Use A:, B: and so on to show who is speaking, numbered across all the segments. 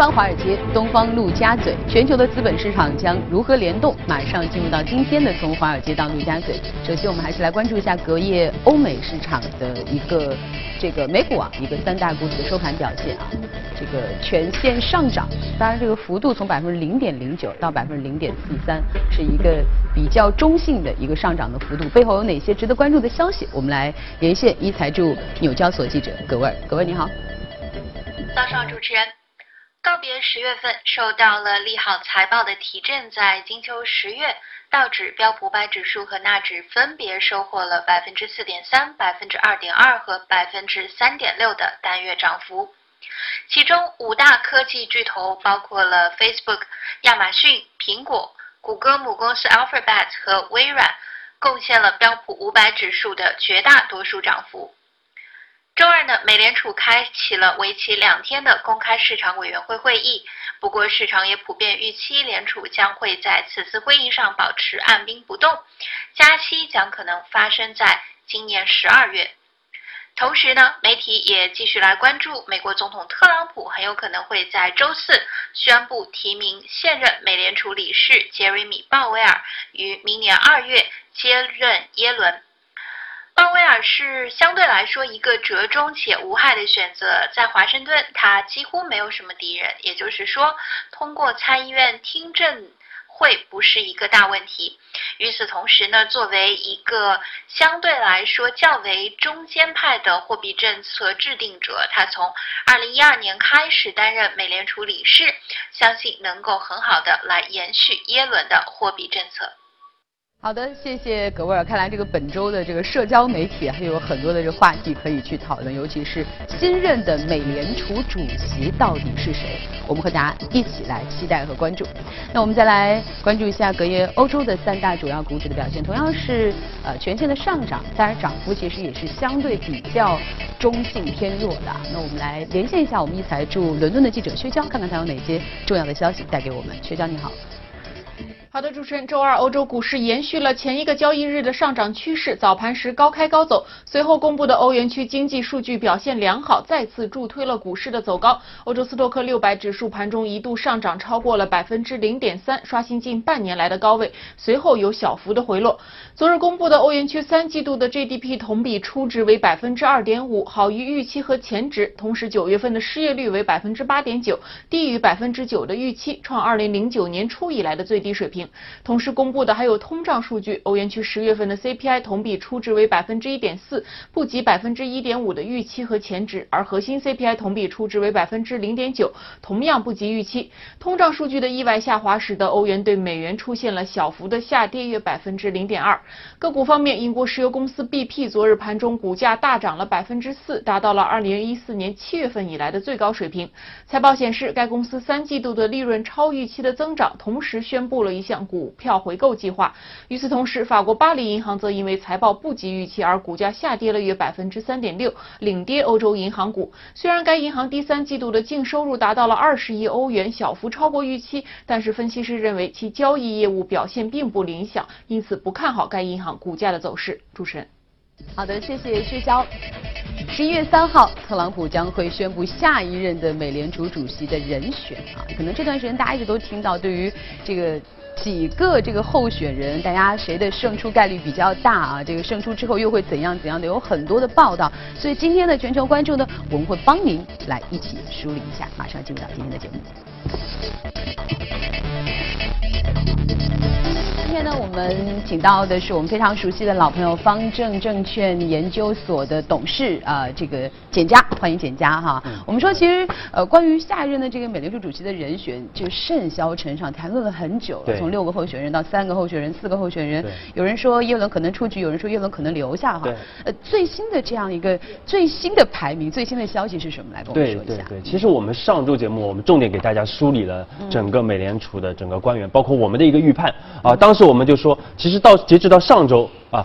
A: 方华尔街，东方陆家嘴，全球的资本市场将如何联动？马上进入到今天的从华尔街到陆家嘴。首先，我们还是来关注一下隔夜欧美市场的一个这个美股啊，一个三大股指的收盘表现啊，这个全线上涨，当然这个幅度从百分之零点零九到百分之零点四三，是一个比较中性的一个上涨的幅度。背后有哪些值得关注的消息？我们来连线一财驻纽交所记者葛味儿，葛味儿你好。
B: 早上，主持人。告别十月份，受到了利好财报的提振，在金秋十月，道指、标普五百指数和纳指分别收获了百分之四点三、百分之二点二和百分之三点六的单月涨幅。其中五大科技巨头包括了 Facebook、亚马逊、苹果、谷歌母公司 Alphabet 和微软，贡献了标普五百指数的绝大多数涨幅。周二呢，美联储开启了为期两天的公开市场委员会会议。不过，市场也普遍预期联储将会在此次会议上保持按兵不动，加息将可能发生在今年十二月。同时呢，媒体也继续来关注美国总统特朗普很有可能会在周四宣布提名现任美联储理事杰瑞米·鲍威尔于明年二月接任耶伦。鲍威尔是相对来说一个折中且无害的选择，在华盛顿他几乎没有什么敌人，也就是说，通过参议院听证会不是一个大问题。与此同时呢，作为一个相对来说较为中间派的货币政策制定者，他从2012年开始担任美联储理事，相信能够很好的来延续耶伦的货币政策。
A: 好的，谢谢葛威尔。看来这个本周的这个社交媒体还有很多的这个话题可以去讨论，尤其是新任的美联储主席到底是谁？我们和大家一起来期待和关注。那我们再来关注一下隔夜欧洲的三大主要股指的表现，同样是呃全线的上涨，当然涨幅其实也是相对比较中性偏弱的。那我们来连线一下我们一财驻伦敦的记者薛娇，看看他有哪些重要的消息带给我们。薛娇你好。
C: 好的，主持人，周二欧洲股市延续了前一个交易日的上涨趋势，早盘时高开高走，随后公布的欧元区经济数据表现良好，再次助推了股市的走高。欧洲斯托克六百指数盘中一度上涨超过了百分之零点三，刷新近半年来的高位，随后有小幅的回落。昨日公布的欧元区三季度的 GDP 同比初值为百分之二点五，好于预期和前值。同时，九月份的失业率为百分之八点九，低于百分之九的预期，创二零零九年初以来的最低水平。同时公布的还有通胀数据，欧元区十月份的 CPI 同比初值为百分之一点四，不及百分之一点五的预期和前值，而核心 CPI 同比初值为百分之零点九，同样不及预期。通胀数据的意外下滑，使得欧元对美元出现了小幅的下跌，约百分之零点二。个股方面，英国石油公司 BP 昨日盘中股价大涨了百分之四，达到了二零一四年七月份以来的最高水平。财报显示，该公司三季度的利润超预期的增长，同时宣布了一。项股票回购计划。与此同时，法国巴黎银行则因为财报不及预期而股价下跌了约百分之三点六，领跌欧洲银行股。虽然该银行第三季度的净收入达到了二十亿欧元，小幅超过预期，但是分析师认为其交易业务表现并不理想，因此不看好该银行股价的走势。主持人，
A: 好的，谢谢薛娇。十一月三号，特朗普将会宣布下一任的美联储主席的人选啊。可能这段时间大家一直都听到对于这个。几个这个候选人，大家谁的胜出概率比较大啊？这个胜出之后又会怎样怎样的？有很多的报道，所以今天的全球关注呢，我们会帮您来一起梳理一下。马上进入到今天的节目。我们请到的是我们非常熟悉的老朋友方正证券研究所的董事啊，这个简佳，欢迎简佳哈。我们说，其实呃，关于下一任的这个美联储主席的人选，就甚嚣尘上，谈论了很久了，从六个候选人到三个候选人、四个候选人，有人说耶伦可能出局，有人说耶伦可能留下哈。呃，最新的这样一个最新的排名、最新的消息是什么？来跟我们说一下。
D: 对对对，其实我们上周节目，我们重点给大家梳理了整个美联储的整个官员，包括我们的一个预判啊，当时。我们就说，其实到截止到上周啊，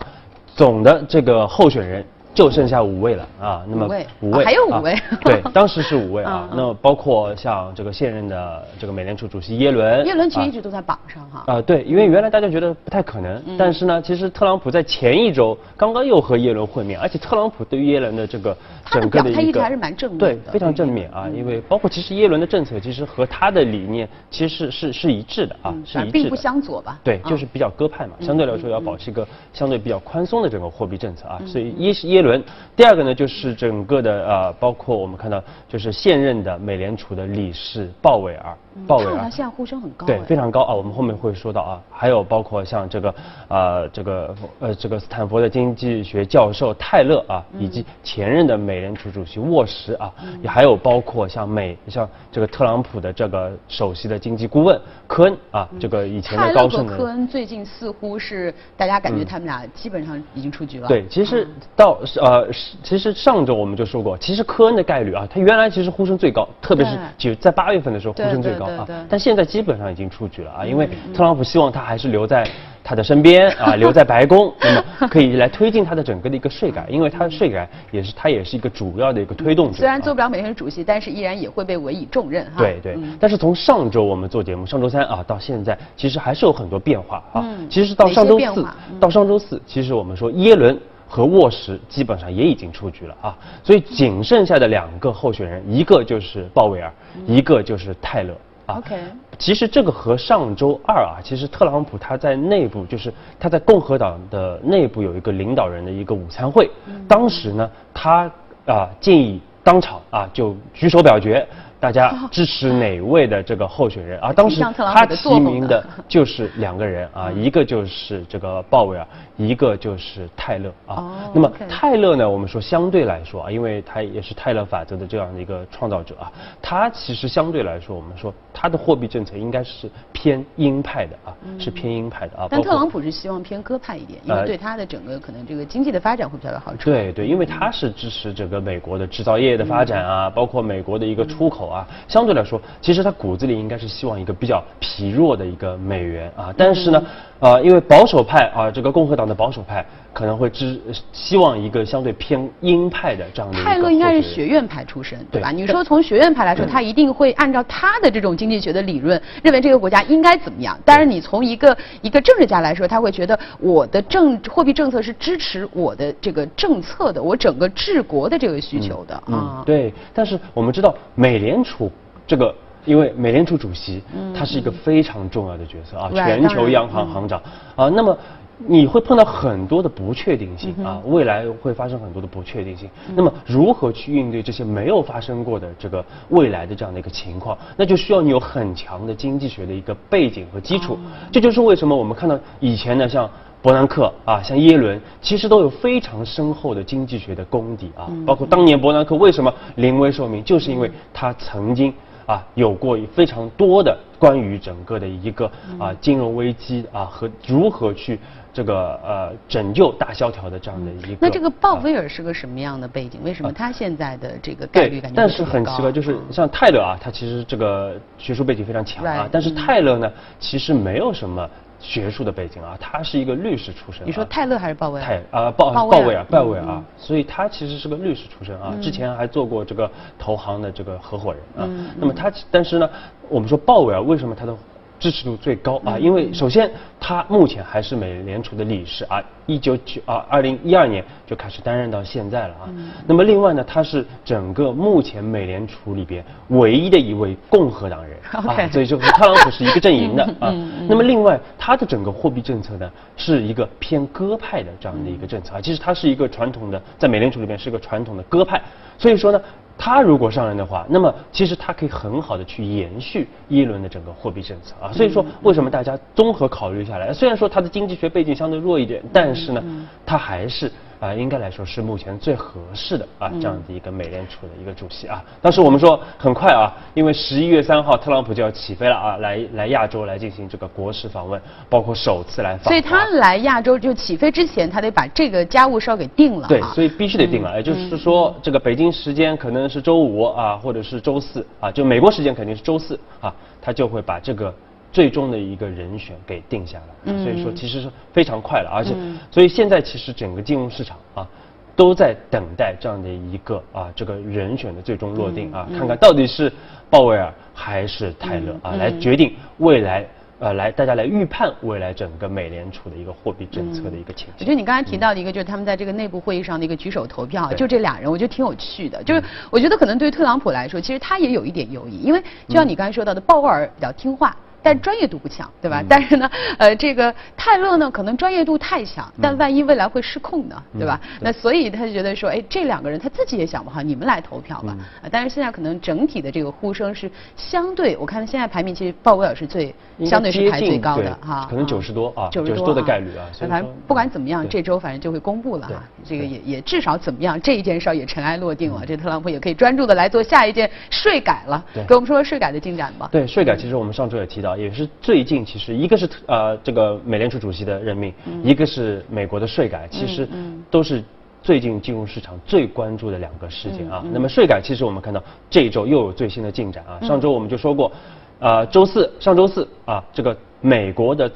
D: 总的这个候选人就剩下五位了啊。那么五位
A: 还有五位，
D: 对，当时是五位啊。那包括像这个现任的这个美联储主席耶伦，
A: 耶伦其实一直都在榜上哈。
D: 啊，对，因为原来大家觉得不太可能，但是呢，其实特朗普在前一周刚刚又和耶伦会面，而且特朗普对于耶伦的这个整个的
A: 一个还是蛮正面
D: 对，非常正面啊。因为包括其实耶伦的政策其实和他的理念其实是是是一致的啊，是一致的，
A: 并不相左吧？
D: 对，就是比较鸽派嘛，相对来说要保持一个相对比较宽松的整个货币政策啊。所以一是耶伦，第二个呢就是整个的呃，包括我们看到就是现任的美联储的理事鲍威尔。鲍威尔
A: 现在呼声很高，
D: 对，非常高啊。我们后面会说到啊，还有包括像这个呃这个呃这个斯坦福的经济学教授泰勒啊，以及前任的美联储主席沃什啊，也还有包括像美像这个特朗普的这个首席的经济顾问科恩啊，这个以前的高盛的
A: 科恩最近似乎是大家感觉他们俩基本上已经出局了。
D: 对，其实到呃其实上周我们就说过，其实科恩的概率啊，他原来其实呼声最高，特别是就在八月份的时候呼声最高。啊，但现在基本上已经出局了啊，因为特朗普希望他还是留在他的身边啊，留在白宫，那么 可以来推进他的整个的一个税改，因为他的税改也是他也是一个主要的一个推动者。
A: 虽然做不了美联储主席，但是依然也会被委以重任哈。
D: 对对，但是从上周我们做节目，上周三啊到现在，其实还是有很多变化啊。嗯。其实到上周四，到上周四，其实我们说耶伦。和沃什基本上也已经出局了啊，所以仅剩下的两个候选人，一个就是鲍威尔，一个就是泰勒
A: 啊。OK，
D: 其实这个和上周二啊，其实特朗普他在内部就是他在共和党的内部有一个领导人的一个午餐会，当时呢，他啊建议当场啊就举手表决。大家支持哪位的这个候选人？啊，当时他提名的 就是两个人啊，一个就是这个鲍威尔，一个就是泰勒啊。那么泰勒呢，我们说相对来说啊，因为他也是泰勒法则的这样的一个创造者啊，他其实相对来说，我们说他的货币政策应该是偏鹰派的啊，是偏鹰派的啊。
A: 但特朗普是希望偏鸽派一点，因为对他的整个可能这个经济的发展会比较有好处。
D: 对对，因为他是支持整个美国的制造业的发展啊，包括美国的一个出口啊。啊，相对来说，其实他骨子里应该是希望一个比较疲弱的一个美元啊，但是呢，呃，因为保守派啊，这个共和党的保守派可能会支希望一个相对偏鹰派的这样的。
A: 泰勒应该是学院派出身，对吧？你说从学院派来说，他一定会按照他的这种经济学的理论，认为这个国家应该怎么样。但是你从一个一个政治家来说，他会觉得我的政货币政策是支持我的这个政策的，我整个治国的这个需求的啊。
D: 对，但是我们知道美联。储这个，因为美联储主席，他是一个非常重要的角色啊，全球央行行长啊，那么你会碰到很多的不确定性啊，未来会发生很多的不确定性。那么如何去应对这些没有发生过的这个未来的这样的一个情况？那就需要你有很强的经济学的一个背景和基础。这就是为什么我们看到以前呢，像。伯南克啊，像耶伦，其实都有非常深厚的经济学的功底啊。包括当年伯南克为什么临危受命，就是因为他曾经啊有过非常多的关于整个的一个啊金融危机啊和如何去这个呃拯救大萧条的这样的一个。
A: 那这个鲍威尔是个什么样的背景？为什么他现在的这个概率感觉
D: 但是很奇怪，就是像泰勒啊，他其实这个学术背景非常强啊，但是泰勒呢，其实没有什么。学术的背景啊，他是一个律师出身。
A: 你说泰勒还是鲍威尔？
D: 泰啊鲍鲍威尔鲍威尔啊，所以他其实是个律师出身啊，之前还做过这个投行的这个合伙人啊。那么他但是呢，我们说鲍威尔为什么他的？支持度最高啊，因为首先他目前还是美联储的理事啊，一九九啊二零一二年就开始担任到现在了啊。那么另外呢，他是整个目前美联储里边唯一的一位共和党人啊，所以就和特朗普是一个阵营的 啊。那么另外，他的整个货币政策呢，是一个偏鸽派的这样的一个政策啊。其实他是一个传统的，在美联储里边是一个传统的鸽派，所以说呢。他如果上任的话，那么其实他可以很好的去延续耶伦的整个货币政策啊。所以说，为什么大家综合考虑下来，虽然说他的经济学背景相对弱一点，但是呢，他还是。啊，应该来说是目前最合适的啊，这样的一个美联储的一个主席啊。当时我们说很快啊，因为十一月三号特朗普就要起飞了啊，来来亚洲来进行这个国事访问，包括首次来访。
A: 所以他来亚洲就起飞之前，他得把这个家务事给定了。
D: 对，所以必须得定了。也就是说，这个北京时间可能是周五啊，或者是周四啊，就美国时间肯定是周四啊，他就会把这个。最终的一个人选给定下来，所以说其实是非常快了，而且所以现在其实整个金融市场啊，都在等待这样的一个啊这个人选的最终落定啊，看看到底是鲍威尔还是泰勒啊，来决定未来。呃，来大家来预判未来整个美联储的一个货币政策的一个情况。
A: 我觉得你刚才提到的一个，就是他们在这个内部会议上的一个举手投票，就这俩人，我觉得挺有趣的。就是我觉得可能对于特朗普来说，其实他也有一点犹疑，因为就像你刚才说到的，鲍威尔比较听话。但专业度不强，对吧？但是呢，呃，这个泰勒呢，可能专业度太强，但万一未来会失控呢，对吧？那所以他就觉得说，哎，这两个人他自己也想不好，你们来投票吧。但是现在可能整体的这个呼声是相对，我看现在排名其实鲍威尔是最相对是排最高的
D: 哈，可能九十多啊，九十多的概率啊。
A: 反正不管怎么样，这周反正就会公布了哈。这个也也至少怎么样，这一件事儿也尘埃落定了，这特朗普也可以专注的来做下一件税改了。给我们说说税改的进展吧。
D: 对税改，其实我们上周也提到，也是最近。其实一个是呃这个美联储主席的任命，一个是美国的税改，其实都是最近金融市场最关注的两个事件啊。那么税改其实我们看到这一周又有最新的进展啊。上周我们就说过，呃周四上周四啊这个美国的。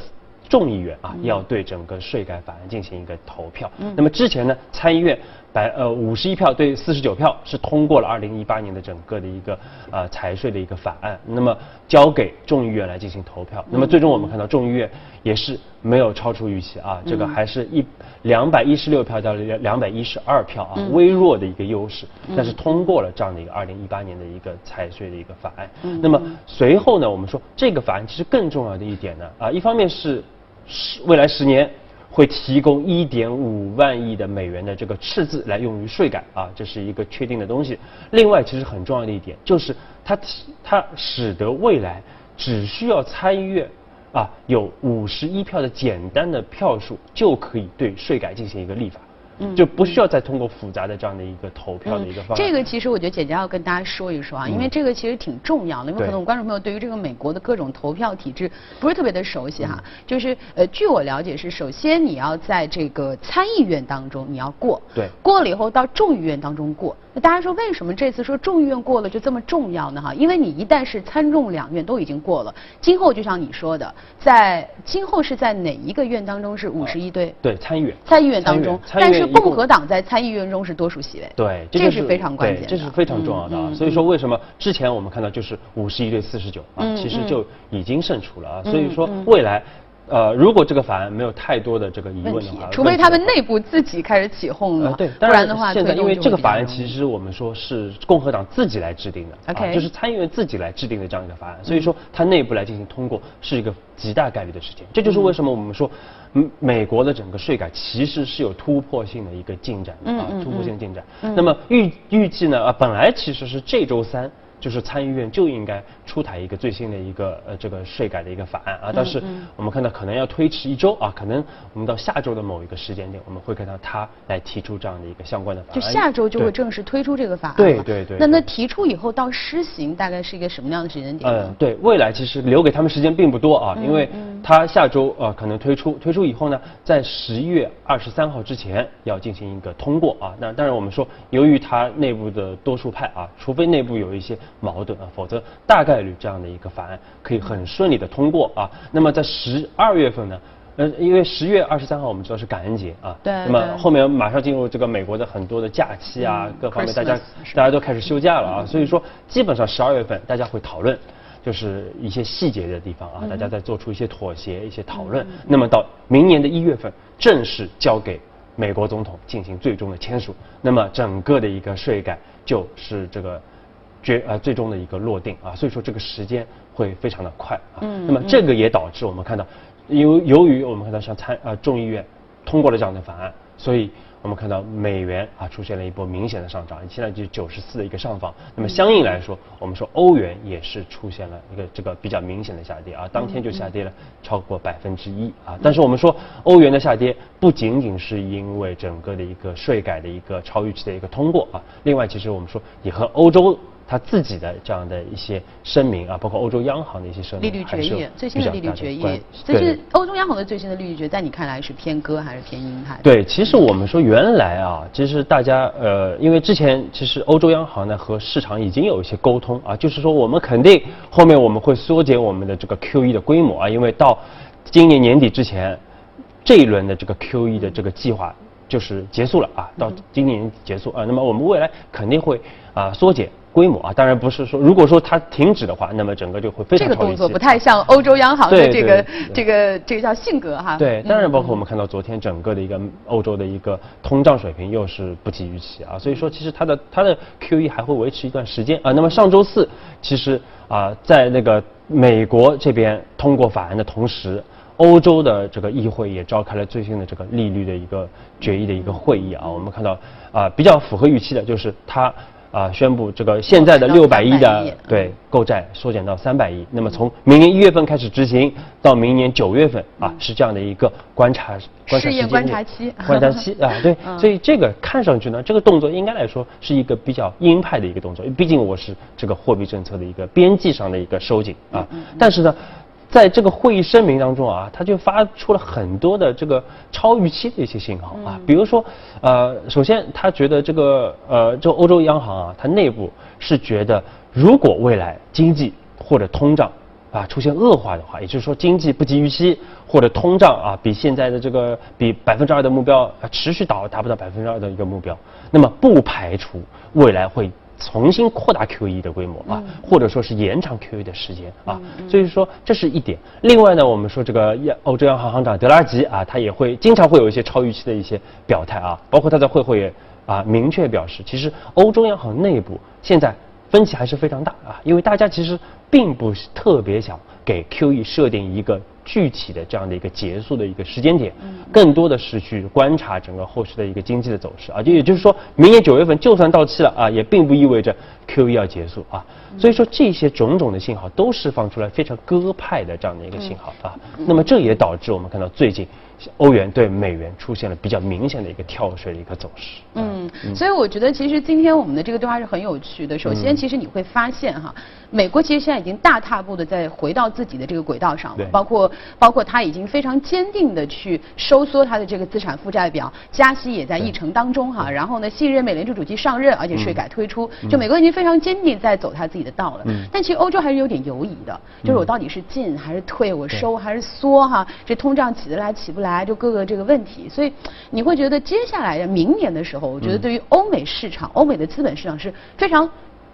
D: 众议院啊，要对整个税改法案进行一个投票。那么之前呢，参议院百呃五十一票对四十九票是通过了二零一八年的整个的一个呃财税的一个法案。那么交给众议院来进行投票。那么最终我们看到众议院也是没有超出预期啊，这个还是一两百一十六票到两两百一十二票啊，微弱的一个优势，但是通过了这样的一个二零一八年的一个财税的一个法案。那么随后呢，我们说这个法案其实更重要的一点呢啊，一方面是。十未来十年会提供一点五万亿的美元的这个赤字来用于税改啊，这是一个确定的东西。另外，其实很重要的一点就是它它使得未来只需要参议院啊有五十一票的简单的票数就可以对税改进行一个立法。就不需要再通过复杂的这样的一个投票的一个方
A: 式。这个其实我觉得简单要跟大家说一说啊，因为这个其实挺重要的，因为可能观众朋友对于这个美国的各种投票体制不是特别的熟悉哈。就是呃，据我了解是，首先你要在这个参议院当中你要过，
D: 对，
A: 过了以后到众议院当中过。那大家说为什么这次说众议院过了就这么重要呢？哈，因为你一旦是参众两院都已经过了，今后就像你说的，在今后是在哪一个院当中是五十一对？
D: 对，参议院。
A: 参议院当中，但是共和党在参议院中是多数席位。
D: 对，
A: 这是非常关键，
D: 这是非常重要的啊。所以说，为什么之前我们看到就是五十一对四十九啊，其实就已经胜出了啊。所以说未来。呃，如果这个法案没有太多的这个疑问的话，
A: 除非他们内部自己开始起哄了，
D: 对，
A: 不然的话，
D: 现在因为这个法案其实我们说是共和党自己来制定的
A: ，OK，
D: 就是参议院自己来制定的这样一个法案，所以说它内部来进行通过是一个极大概率的事情。这就是为什么我们说，嗯，美国的整个税改其实是有突破性的一个进展的啊，突破性进展。那么预预计呢，啊，本来其实是这周三。就是参议院就应该出台一个最新的一个呃这个税改的一个法案啊，但是我们看到可能要推迟一周啊，可能我们到下周的某一个时间点，我们会看到他来提出这样的一个相关的法案。
A: 就下周就会正式推出这个法案。
D: 对对对。
A: 那那提出以后到施行大概是一个什么样的时间点？嗯，
D: 对，未来其实留给他们时间并不多啊，因为他下周呃可能推出，推出以后呢，在十一月二十三号之前要进行一个通过啊。那当然我们说，由于他内部的多数派啊，除非内部有一些。矛盾啊，否则大概率这样的一个法案可以很顺利的通过啊。那么在十二月份呢，呃，因为十月二十三号我们知道是感恩节啊，
A: 对，
D: 那么后面马上进入这个美国的很多的假期啊，各方面大家大家都开始休假了啊，所以说基本上十二月份大家会讨论，就是一些细节的地方啊，大家在做出一些妥协、一些讨论。那么到明年的一月份正式交给美国总统进行最终的签署，那么整个的一个税改就是这个。决呃最终的一个落定啊，所以说这个时间会非常的快啊。嗯。那么这个也导致我们看到，由由于我们看到像参呃众议院通过了这样的法案，所以。我们看到美元啊出现了一波明显的上涨，现在就九十四的一个上方。那么相应来说，我们说欧元也是出现了一个这个比较明显的下跌啊，当天就下跌了超过百分之一啊。但是我们说欧元的下跌不仅仅是因为整个的一个税改的一个超预期的一个通过啊，另外其实我们说也和欧洲。他自己的这样的一些声明啊，包括欧洲央行的一些声
A: 明，利率决议最新的利率决议，这是欧洲央行的最新的利率决议，在你看来是偏鸽还是偏鹰派？
D: 对，其实我们说原来啊，其实大家呃，因为之前其实欧洲央行呢和市场已经有一些沟通啊，就是说我们肯定后面我们会缩减我们的这个 QE 的规模啊，因为到今年年底之前，这一轮的这个 QE 的这个计划。就是结束了啊，到今年结束啊。那么我们未来肯定会啊缩减。规模啊，当然不是说，如果说它停止的话，那么整个就会非常
A: 这个动作不太像欧洲央行的这个这个这个叫性格哈。
D: 对，当然包括我们看到昨天整个的一个欧洲的一个通胀水平又是不及预期啊，所以说其实它的它的 QE 还会维持一段时间啊。那么上周四其实啊，在那个美国这边通过法案的同时，欧洲的这个议会也召开了最新的这个利率的一个决议的一个会议啊。我们看到啊，比较符合预期的就是它。啊，宣布这个现在的六百亿的对购债缩减到三百亿，那么从明年一月份开始执行，到明年九月份啊，是这样的一个观察
A: 观察观察期
D: 观察期啊，对，所以这个看上去呢，这个动作应该来说是一个比较鹰派的一个动作，毕竟我是这个货币政策的一个边际上的一个收紧啊，但是呢。在这个会议声明当中啊，他就发出了很多的这个超预期的一些信号啊，比如说，呃，首先他觉得这个呃，这欧洲央行啊，它内部是觉得，如果未来经济或者通胀啊出现恶化的话，也就是说经济不及预期或者通胀啊比现在的这个比百分之二的目标啊持续达达不到百分之二的一个目标，那么不排除未来会。重新扩大 QE 的规模啊，或者说是延长 QE 的时间啊，所以说这是一点。另外呢，我们说这个亚欧洲央行行长德拉吉啊，他也会经常会有一些超预期的一些表态啊，包括他在会后也啊明确表示，其实欧洲央行内部现在分歧还是非常大啊，因为大家其实并不是特别想给 QE 设定一个。具体的这样的一个结束的一个时间点，更多的是去观察整个后续的一个经济的走势啊，就也就是说明年九月份就算到期了啊，也并不意味着 QE 要结束啊，所以说这些种种的信号都释放出来非常鸽派的这样的一个信号啊，那么这也导致我们看到最近。欧元对美元出现了比较明显的一个跳水的一个走势。
A: 嗯，所以我觉得其实今天我们的这个对话是很有趣的。首先，其实你会发现哈，美国其实现在已经大踏步的在回到自己的这个轨道上了，包括包括它已经非常坚定的去收缩它的这个资产负债表，加息也在议程当中哈。然后呢，新任美联储主席上任，而且税改推出，就美国已经非常坚定在走他自己的道了。嗯。但其实欧洲还是有点犹疑的，就是我到底是进还是退，我收还是缩哈？这通胀起得来起不来？来就各个这个问题，所以你会觉得接下来的明年的时候，我觉得对于欧美市场、欧美的资本市场是非常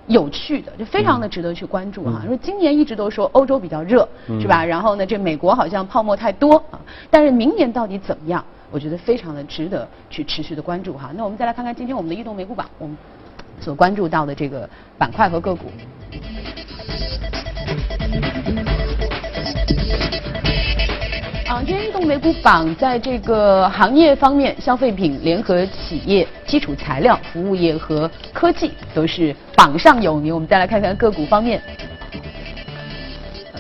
A: 有趣的，就非常的值得去关注哈。说今年一直都说欧洲比较热，是吧？然后呢，这美国好像泡沫太多啊。但是明年到底怎么样？我觉得非常的值得去持续的关注哈。那我们再来看看今天我们的移动美股榜，我们所关注到的这个板块和个股。今天移动美股榜在这个行业方面，消费品、联合企业、基础材料、服务业和科技都是榜上有名。我们再来看看个股方面，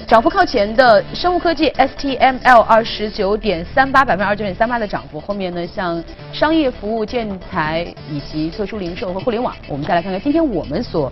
A: 涨幅靠前的生物科技 STML 二十九点三八百分之二十九点三八的涨幅，后面呢像商业服务、建材以及特殊零售和互联网，我们再来看看今天我们所。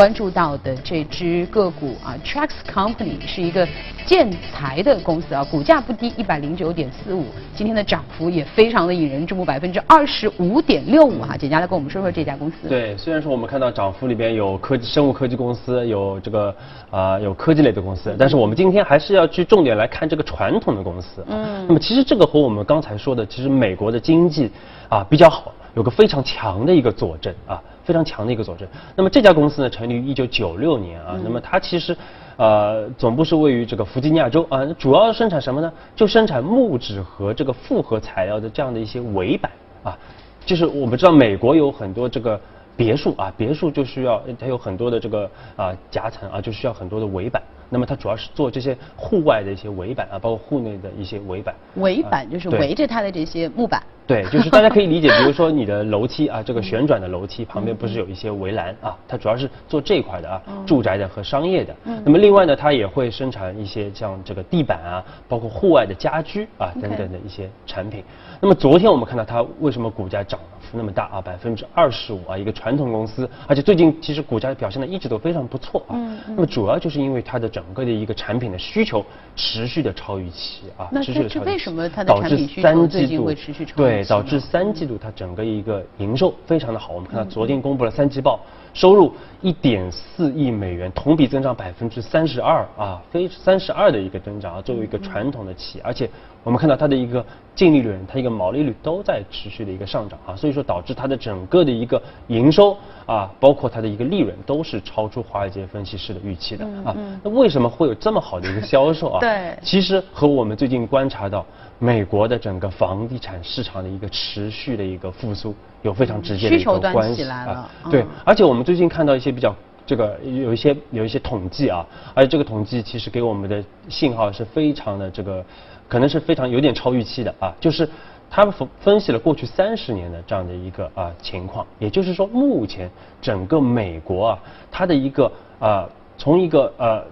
A: 关注到的这只个股啊，Trax Company 是一个建材的公司啊，股价不低，一百零九点四五，今天的涨幅也非常的引人注目，百分之二十五点六五哈。简家来跟我们说说这家公司。
D: 对，虽然说我们看到涨幅里边有科技、生物科技公司，有这个啊有科技类的公司，但是我们今天还是要去重点来看这个传统的公司。嗯。那么其实这个和我们刚才说的，其实美国的经济啊比较好。有个非常强的一个佐证啊，非常强的一个佐证。那么这家公司呢，成立于一九九六年啊。那么它其实，呃，总部是位于这个弗吉尼亚州啊，主要生产什么呢？就生产木质和这个复合材料的这样的一些围板啊。就是我们知道美国有很多这个别墅啊，别墅就需要它有很多的这个啊夹层啊，就需要很多的围板。那么它主要是做这些户外的一些围板啊，包括户内的一些围板。
A: 围板就是围着它的这些木板。
D: 对，就是大家可以理解，比如说你的楼梯啊，这个旋转的楼梯旁边不是有一些围栏啊？它主要是做这一块的啊，住宅的和商业的。那么另外呢，它也会生产一些像这个地板啊，包括户外的家居啊等等的一些产品。那么昨天我们看到它为什么股价涨幅那么大啊？百分之二十五啊，一个传统公司，而且最近其实股价表现的一直都非常不错啊。那么主要就是因为它的整个的一个产品的需求持续的超预期啊，
A: 持续的超预期，为什么它的产品需求最近会持续超？
D: 对。对，导致三季度它整个一个营收非常的好。我们看到昨天公布了三季报，收入一点四亿美元，同比增长百分之三十二啊，非三十二的一个增长啊。作为一个传统的企业，而且我们看到它的一个净利润，它一个毛利率都在持续的一个上涨啊，所以说导致它的整个的一个营收啊，包括它的一个利润都是超出华尔街分析师的预期的啊。那为什么会有这么好的一个销售啊？
A: 对，
D: 其实和我们最近观察到。美国的整个房地产市场的一个持续的一个复苏，有非常直接的一个关系
A: 啊。
D: 对，而且我们最近看到一些比较这个有一些有一些统计啊，而且这个统计其实给我们的信号是非常的这个，可能是非常有点超预期的啊。就是他们分分析了过去三十年的这样的一个啊情况，也就是说目前整个美国啊，它的一个啊从一个呃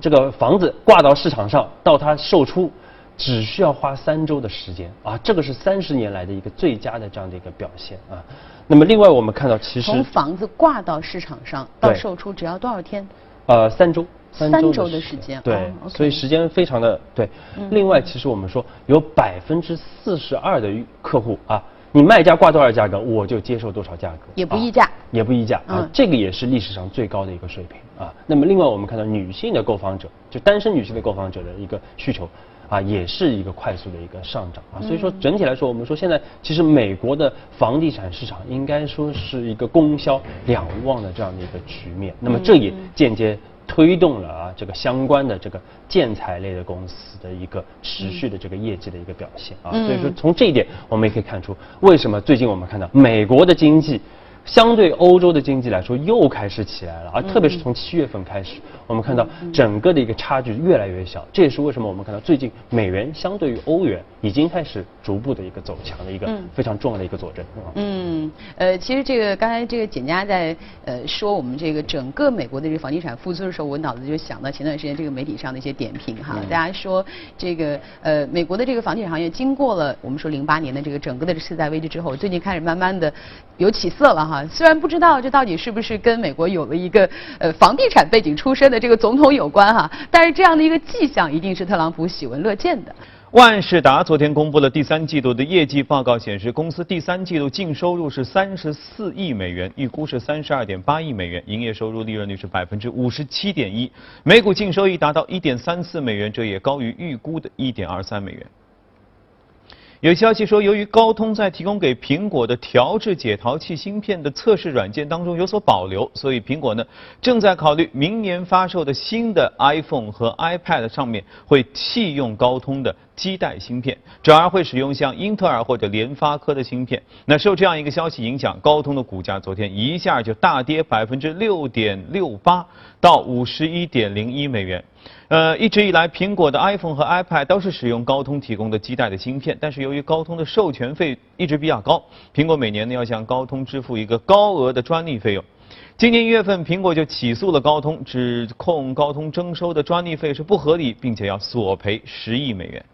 D: 这个房子挂到市场上到它售出。只需要花三周的时间啊，这个是三十年来的一个最佳的这样的一个表现啊。那么另外我们看到，其实
A: 从房子挂到市场上到售出只要多少天？
D: 呃，三周，
A: 三周的时间。
D: 对，所以时间非常的对。另外，其实我们说有百分之四十二的客户啊，你卖家挂多少价格，我就接受多少价格，
A: 也不议价，
D: 也不议价啊，这个也是历史上最高的一个水平啊。那么另外我们看到女性的购房者，就单身女性的购房者的一个需求。啊，也是一个快速的一个上涨啊，所以说整体来说，我们说现在其实美国的房地产市场应该说是一个供销两旺的这样的一个局面，那么这也间接推动了啊这个相关的这个建材类的公司的一个持续的这个业绩的一个表现啊，所以说从这一点我们也可以看出，为什么最近我们看到美国的经济。相对欧洲的经济来说，又开始起来了，而特别是从七月份开始，我们看到整个的一个差距越来越小，这也是为什么我们看到最近美元相对于欧元已经开始逐步的一个走强的一个非常重要的一个佐证。
A: 嗯，呃，其实这个刚才这个简佳在呃说我们这个整个美国的这个房地产复苏的时候，我脑子就想到前段时间这个媒体上的一些点评哈，大家说这个呃美国的这个房地产行业经过了我们说零八年的这个整个的次贷危机之后，最近开始慢慢的有起色了哈。啊，虽然不知道这到底是不是跟美国有了一个呃房地产背景出身的这个总统有关哈，但是这样的一个迹象一定是特朗普喜闻乐见的。
E: 万事达昨天公布了第三季度的业绩报告，显示公司第三季度净收入是三十四亿美元，预估是三十二点八亿美元，营业收入利润率是百分之五十七点一，每股净收益达到一点三四美元，这也高于预估的一点二三美元。有消息说，由于高通在提供给苹果的调制解陶器芯片的测试软件当中有所保留，所以苹果呢正在考虑明年发售的新的 iPhone 和 iPad 上面会弃用高通的基带芯片，转而会使用像英特尔或者联发科的芯片。那受这样一个消息影响，高通的股价昨天一下就大跌百分之六点六八，到五十一点零一美元。呃，一直以来，苹果的 iPhone 和 iPad 都是使用高通提供的基带的芯片，但是由于高通的授权费一直比较高，苹果每年呢要向高通支付一个高额的专利费用。今年一月份，苹果就起诉了高通，指控高通征收的专利费是不合理，并且要索赔十亿美元。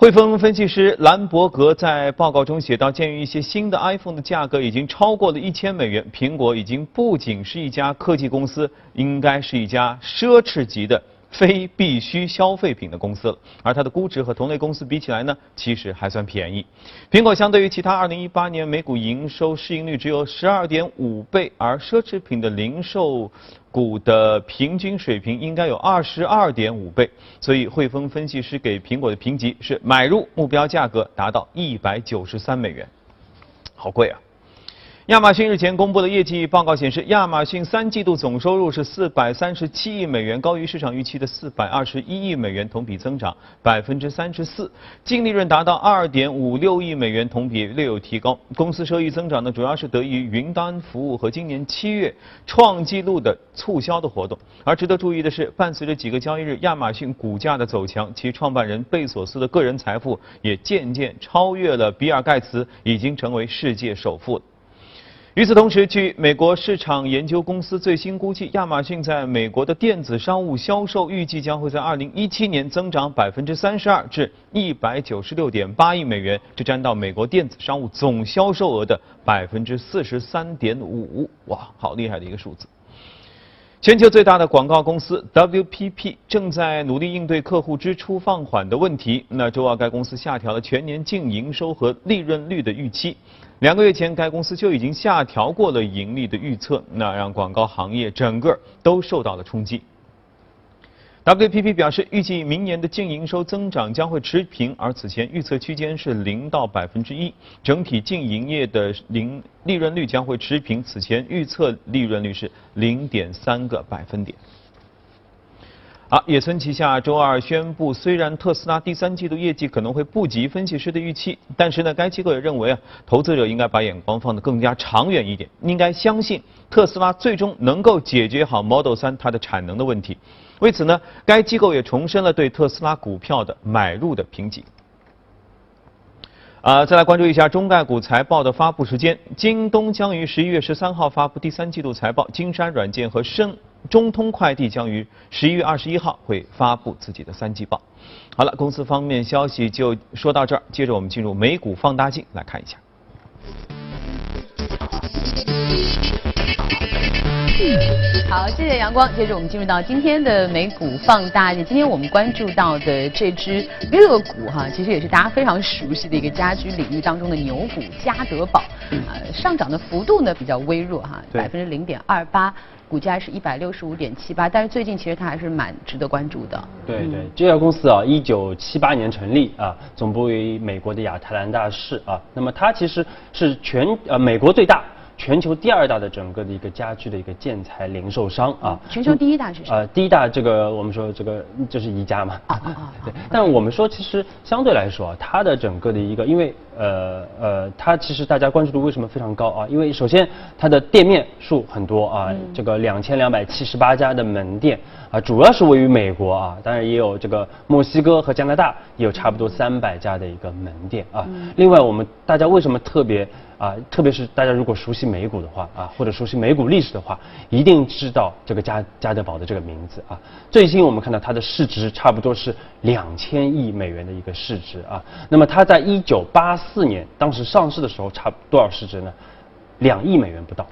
E: 汇丰分析师兰伯格在报告中写道：，鉴于一些新的 iPhone 的价格已经超过了一千美元，苹果已经不仅是一家科技公司，应该是一家奢侈级的。非必需消费品的公司了，而它的估值和同类公司比起来呢，其实还算便宜。苹果相对于其他2018年每股营收市盈率只有12.5倍，而奢侈品的零售股的平均水平应该有二十二点五倍，所以汇丰分析师给苹果的评级是买入目标价格达到一百九十三美元，好贵啊！亚马逊日前公布的业绩报告显示，亚马逊三季度总收入是四百三十七亿美元，高于市场预期的四百二十一亿美元，同比增长百分之三十四。净利润达到二点五六亿美元，同比略有提高。公司收益增长呢，主要是得益于云端服务和今年七月创纪录的促销的活动。而值得注意的是，伴随着几个交易日亚马逊股价的走强，其创办人贝索斯的个人财富也渐渐超越了比尔盖茨，已经成为世界首富。与此同时，据美国市场研究公司最新估计，亚马逊在美国的电子商务销售预计将会在2017年增长32%至196.8亿美元，这占到美国电子商务总销售额的43.5%。哇，好厉害的一个数字！全球最大的广告公司 WPP 正在努力应对客户支出放缓的问题。那周二，该公司下调了全年净营收和利润率的预期。两个月前，该公司就已经下调过了盈利的预测，那让广告行业整个都受到了冲击。WPP 表示，预计明年的净营收增长将会持平，而此前预测区间是零到百分之一，整体净营业的零利润率将会持平，此前预测利润率是零点三个百分点。好，野村旗下周二宣布，虽然特斯拉第三季度业绩可能会不及分析师的预期，但是呢，该机构也认为啊，投资者应该把眼光放得更加长远一点，应该相信特斯拉最终能够解决好 Model 3它的产能的问题。为此呢，该机构也重申了对特斯拉股票的买入的评级。啊，再来关注一下中概股财报的发布时间，京东将于十一月十三号发布第三季度财报，金山软件和深。中通快递将于十一月二十一号会发布自己的三季报。好了，公司方面消息就说到这儿，接着我们进入美股放大镜来看一下。
A: 好，谢谢阳光。接着我们进入到今天的美股放大镜。今天我们关注到的这只热股哈，其实也是大家非常熟悉的一个家居领域当中的牛股嘉德宝。呃，上涨的幅度呢比较微弱哈，百分之零点二八。股价是一百六十五点七八，但是最近其实它还是蛮值得关注的。
D: 对对，这家公司啊，一九七八年成立啊，总部于美国的亚特兰大市啊，那么它其实是全呃美国最大。全球第二大的整个的一个家居的一个建材零售商啊，
A: 全球第一大是谁？
D: 呃，第一大这个我们说这个就是宜家嘛。啊 啊啊！对，但我们说其实相对来说啊，它的整个的一个，因为呃呃，它其实大家关注度为什么非常高啊？因为首先它的店面数很多啊，这个两千两百七十八家的门店啊，主要是位于美国啊，当然也有这个墨西哥和加拿大也有差不多三百家的一个门店啊。另外我们大家为什么特别？啊，特别是大家如果熟悉美股的话啊，或者熟悉美股历史的话，一定知道这个加加德堡的这个名字啊。最新我们看到它的市值差不多是两千亿美元的一个市值啊。那么它在一九八四年当时上市的时候，差多少市值呢？两亿美元不到。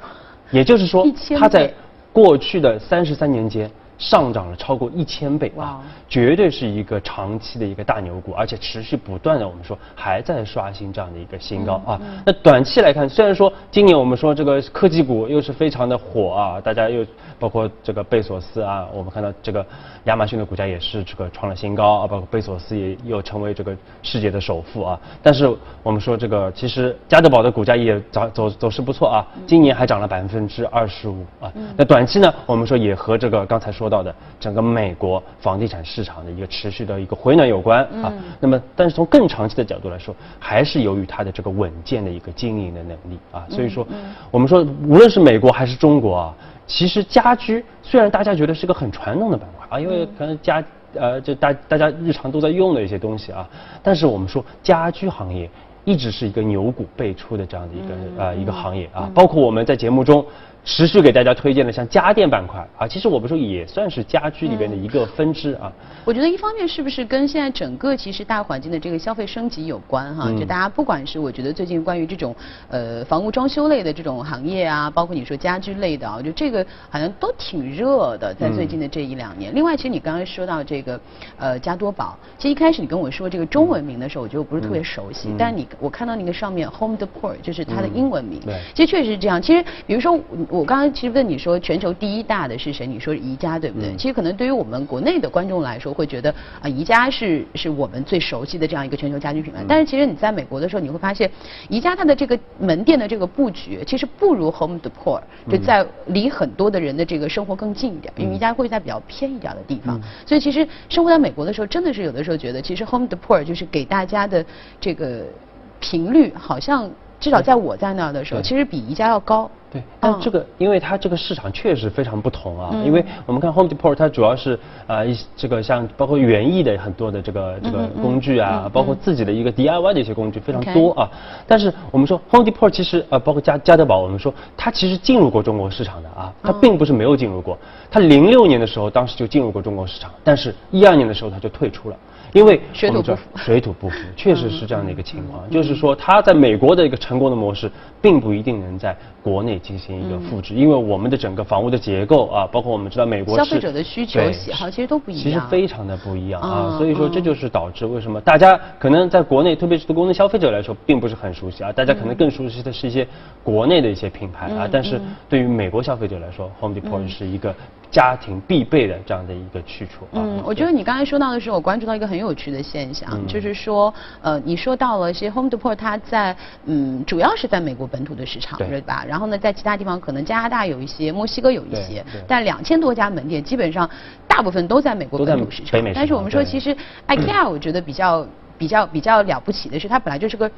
D: 也就是说，它在过去的三十三年间。上涨了超过一千倍啊，绝对是一个长期的一个大牛股，而且持续不断的，我们说还在刷新这样的一个新高啊。那短期来看，虽然说今年我们说这个科技股又是非常的火啊，大家又包括这个贝索斯啊，我们看到这个亚马逊的股价也是这个创了新高啊，包括贝索斯也又成为这个世界的首富啊。但是我们说这个其实加德宝的股价也涨走走势不错啊，今年还涨了百分之二十五啊。那短期呢，我们说也和这个刚才说。到的整个美国房地产市场的一个持续的一个回暖有关啊，那么但是从更长期的角度来说，还是由于它的这个稳健的一个经营的能力啊，所以说我们说无论是美国还是中国啊，其实家居虽然大家觉得是个很传统的板块啊，因为可能家呃就大大家日常都在用的一些东西啊，但是我们说家居行业一直是一个牛股辈出的这样的一个呃一个行业啊，包括我们在节目中。持续给大家推荐的像家电板块啊，其实我们说也算是家居里边的一个分支啊。
A: 我觉得一方面是不是跟现在整个其实大环境的这个消费升级有关哈？就大家不管是我觉得最近关于这种呃房屋装修类的这种行业啊，包括你说家居类的啊，我觉得这个好像都挺热的，在最近的这一两年。另外，其实你刚刚说到这个呃加多宝，其实一开始你跟我说这个中文名的时候，我觉得我不是特别熟悉，但是你我看到那个上面 Home Depot 就是它的英文名，
D: 对，
A: 其实确实是这样。其实比如说我。刚刚其实问你说全球第一大的是谁？你说宜家对不对？其实可能对于我们国内的观众来说，会觉得啊宜家是是我们最熟悉的这样一个全球家居品牌。但是其实你在美国的时候，你会发现宜家它的这个门店的这个布局，其实不如 Home Depot 就在离很多的人的这个生活更近一点。因为宜家会在比较偏一点的地方，所以其实生活在美国的时候，真的是有的时候觉得，其实 Home Depot 就是给大家的这个频率，好像至少在我在那儿的时候，其实比宜家要高。
D: 对，但这个，因为它这个市场确实非常不同啊。因为我们看 Home Depot，它主要是啊一这个像包括园艺的很多的这个这个工具啊，包括自己的一个 DIY 的一些工具非常多啊。但是我们说 Home Depot 其实呃包括家家得宝，我们说它其实进入过中国市场的啊，它并不是没有进入过。它零六年的时候当时就进入过中国市场，但是一二年的时候它就退出了。因为
A: 水土
D: 水土不服，确实是这样的一个情况，就是说它在美国的一个成功的模式，并不一定能在国内进行一个复制，因为我们的整个房屋的结构啊，包括我们知道美国是
A: 消费者的需求喜好其实都不一样。
D: 其实非常的不一样啊，
A: 嗯
D: 所以说这就是导致为什么大家可能在国内，特别是对国内消费者来说，并不是很熟悉啊，大家可能更熟悉的是一些国内的一些品牌啊，
A: 嗯
D: 但是对于美国消费者来说，Home Depot 是一个家庭必备的这样的一个去处啊。
A: 嗯，我觉得你刚才说到的时候，我关注到一个很有趣的现象，
D: 嗯
A: 就是说，呃，你说到了，一些 Home Depot 它在，嗯，主要是在美国本土的市场，
D: 对
A: 对吧？然后呢，在其他地方可能加拿大有一些，墨西哥有一些，但两千多家门店基本上大部分都在美国本土市场但是我们说，其实 IKEA 我觉得比较比较比较了不起的是，它本来就是个。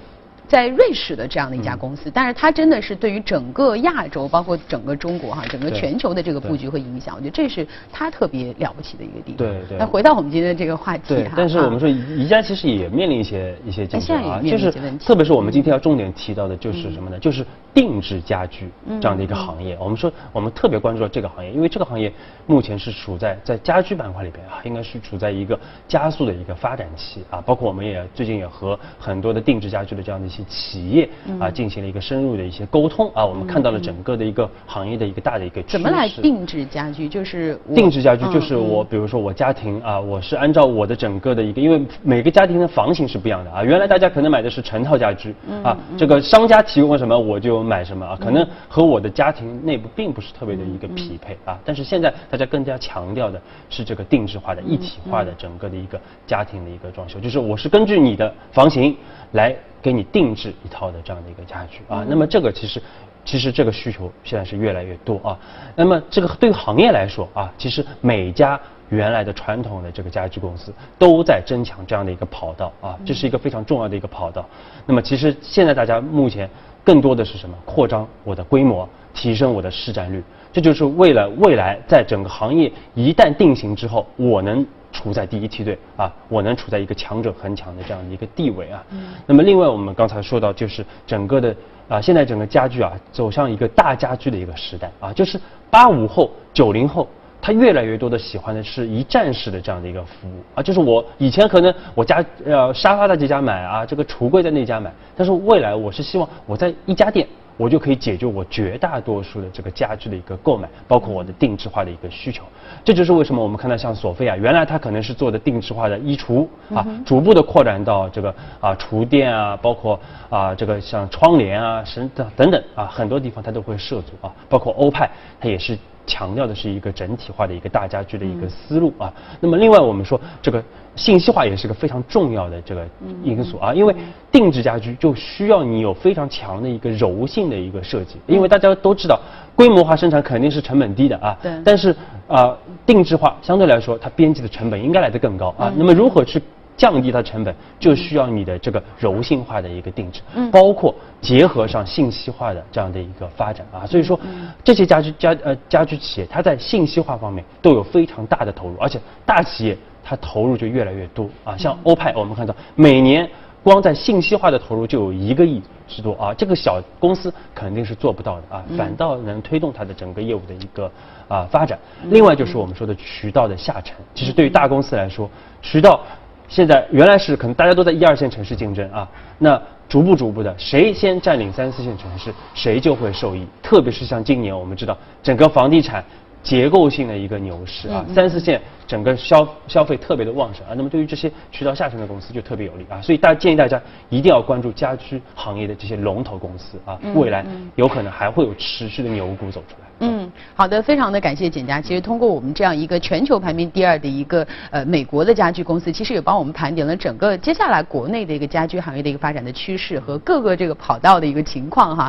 A: 在瑞士的这样的一家公
D: 嗯
A: 司，但是它真的是对于整个亚洲，包括整个中国哈，整个全球的这个布局和影响，我觉得这是它特别了不起的一个地方。
D: 对对
A: 那回到我们今天的这个话题哈，，
D: 对但是
A: 啊
D: 我们说宜家其实也面临一些一些竞
A: 哎现在
D: 争啊，就是
A: 临一些问题
D: 特别是我们今天要重点提到的就是什么呢？就是定制家居
A: 嗯
D: 这样的一个行业。我们说我们特别关注到这个行业，因为这个行业目前是处在在家居板块里边啊，应该是处在一个加速的一个发展期啊。包括我们也最近也和很多的定制家居的这样的一些企业
A: 嗯
D: 啊进行了一个深入的一些沟通啊，我们看到了整个的一个行业的一个大的一个趋势。
A: 怎么来定制家居？就是
D: 定制家居就是
A: 嗯
D: 我，比如说我家庭啊，我是按照我的整个的一个，因为每个家庭的房型是不一样的啊。原来大家可能买的是成套家居
A: 嗯
D: 啊，这个商家提供什么我就买什么啊，可能和我的家庭内部并不是特别的一个匹配啊。但是现在大家更加强调的是这个定制化的、一体化的整个的一个家庭的一个装修，就是我是根据你的房型来给你定制一套的这样的一个家具啊。那么这个其实。其实这个需求现在是越来越多啊。那么这个对于行业来说啊，其实每家原来的传统的这个家具公司都在争抢这样的一个跑道啊，这是一个非常重要的一个跑道。那么其实现在大家目前更多的是什么？扩张我的规模，提升我的市占率，这就是为了未来在整个行业一旦定型之后，我能。处在第一梯队啊，我能处在一个强者恒强的这样的一个地位啊。那么另外我们刚才说到，就是整个的啊，现在整个家具啊走向一个大家居的一个时代啊，就是八五后、九零后。他越来越多的喜欢的是一站式的这样的一个服务啊，就是我以前可能我家呃沙发在这家买啊，这个橱柜在那家买，但是未来我是希望我在一家店。我就可以解决我绝大多数的这个家具的一个购买，包括我的定制化的一个需求。这就是为什么我们看到像索菲亚，原来它可能是做的定制化的衣橱啊，逐步的扩展到这个啊厨电啊，包括啊这个像窗帘啊、等等等等啊，很多地方它都会涉足啊，包括欧派，它也是。强调的是一个整体化的一个大家居的一个思路啊。那么另外我们说这个信息化也是个非常重要的这个因素啊，因为定制家居就需要你有非常强的一个柔性的一个设计，因为大家都知道规模化生产肯定是成本低的啊，
A: 对。
D: 但是啊定制化相对来说它边际的成本应该来得更高啊。那么如何去降低它成本，就需要你的这个柔性化的一个定制，嗯。包括结合上信息化的这样的一个发展啊。所以说，这些家居家呃家居企业，它在信息化方面都有非常大的投入，而且大企业它投入就越来越多啊。像欧派，我们看到每年光在信息化的投入就有一个亿之多啊，这个小公司肯定是做不到的啊，反倒能推动它的整个业务的一个啊发展。另外就是我们说的渠道的下沉，其实对于大公司来说，渠道。现在原来是可能大家都在一二线城市竞争啊，那逐步逐步的，谁先占领三四线城市，谁就会受益。特别是像今年我们知道整个房地产结构性的一个牛市啊，三四线整个消消费特别的旺盛啊，那么对于这些渠道下沉的公司就特别有利啊，所以大家建议大家一定要关注家居行业的这些龙头公司啊，未来有可能还会有持续的牛股走出来。
A: 嗯，好的，非常的感谢简佳。其实通过我们这样一个全球排名第二的一个呃美国的家居公司，其实也帮我们盘点了整个接下来国内的一个家居行业的一个发展的趋势和各个这个跑道的一个情况哈。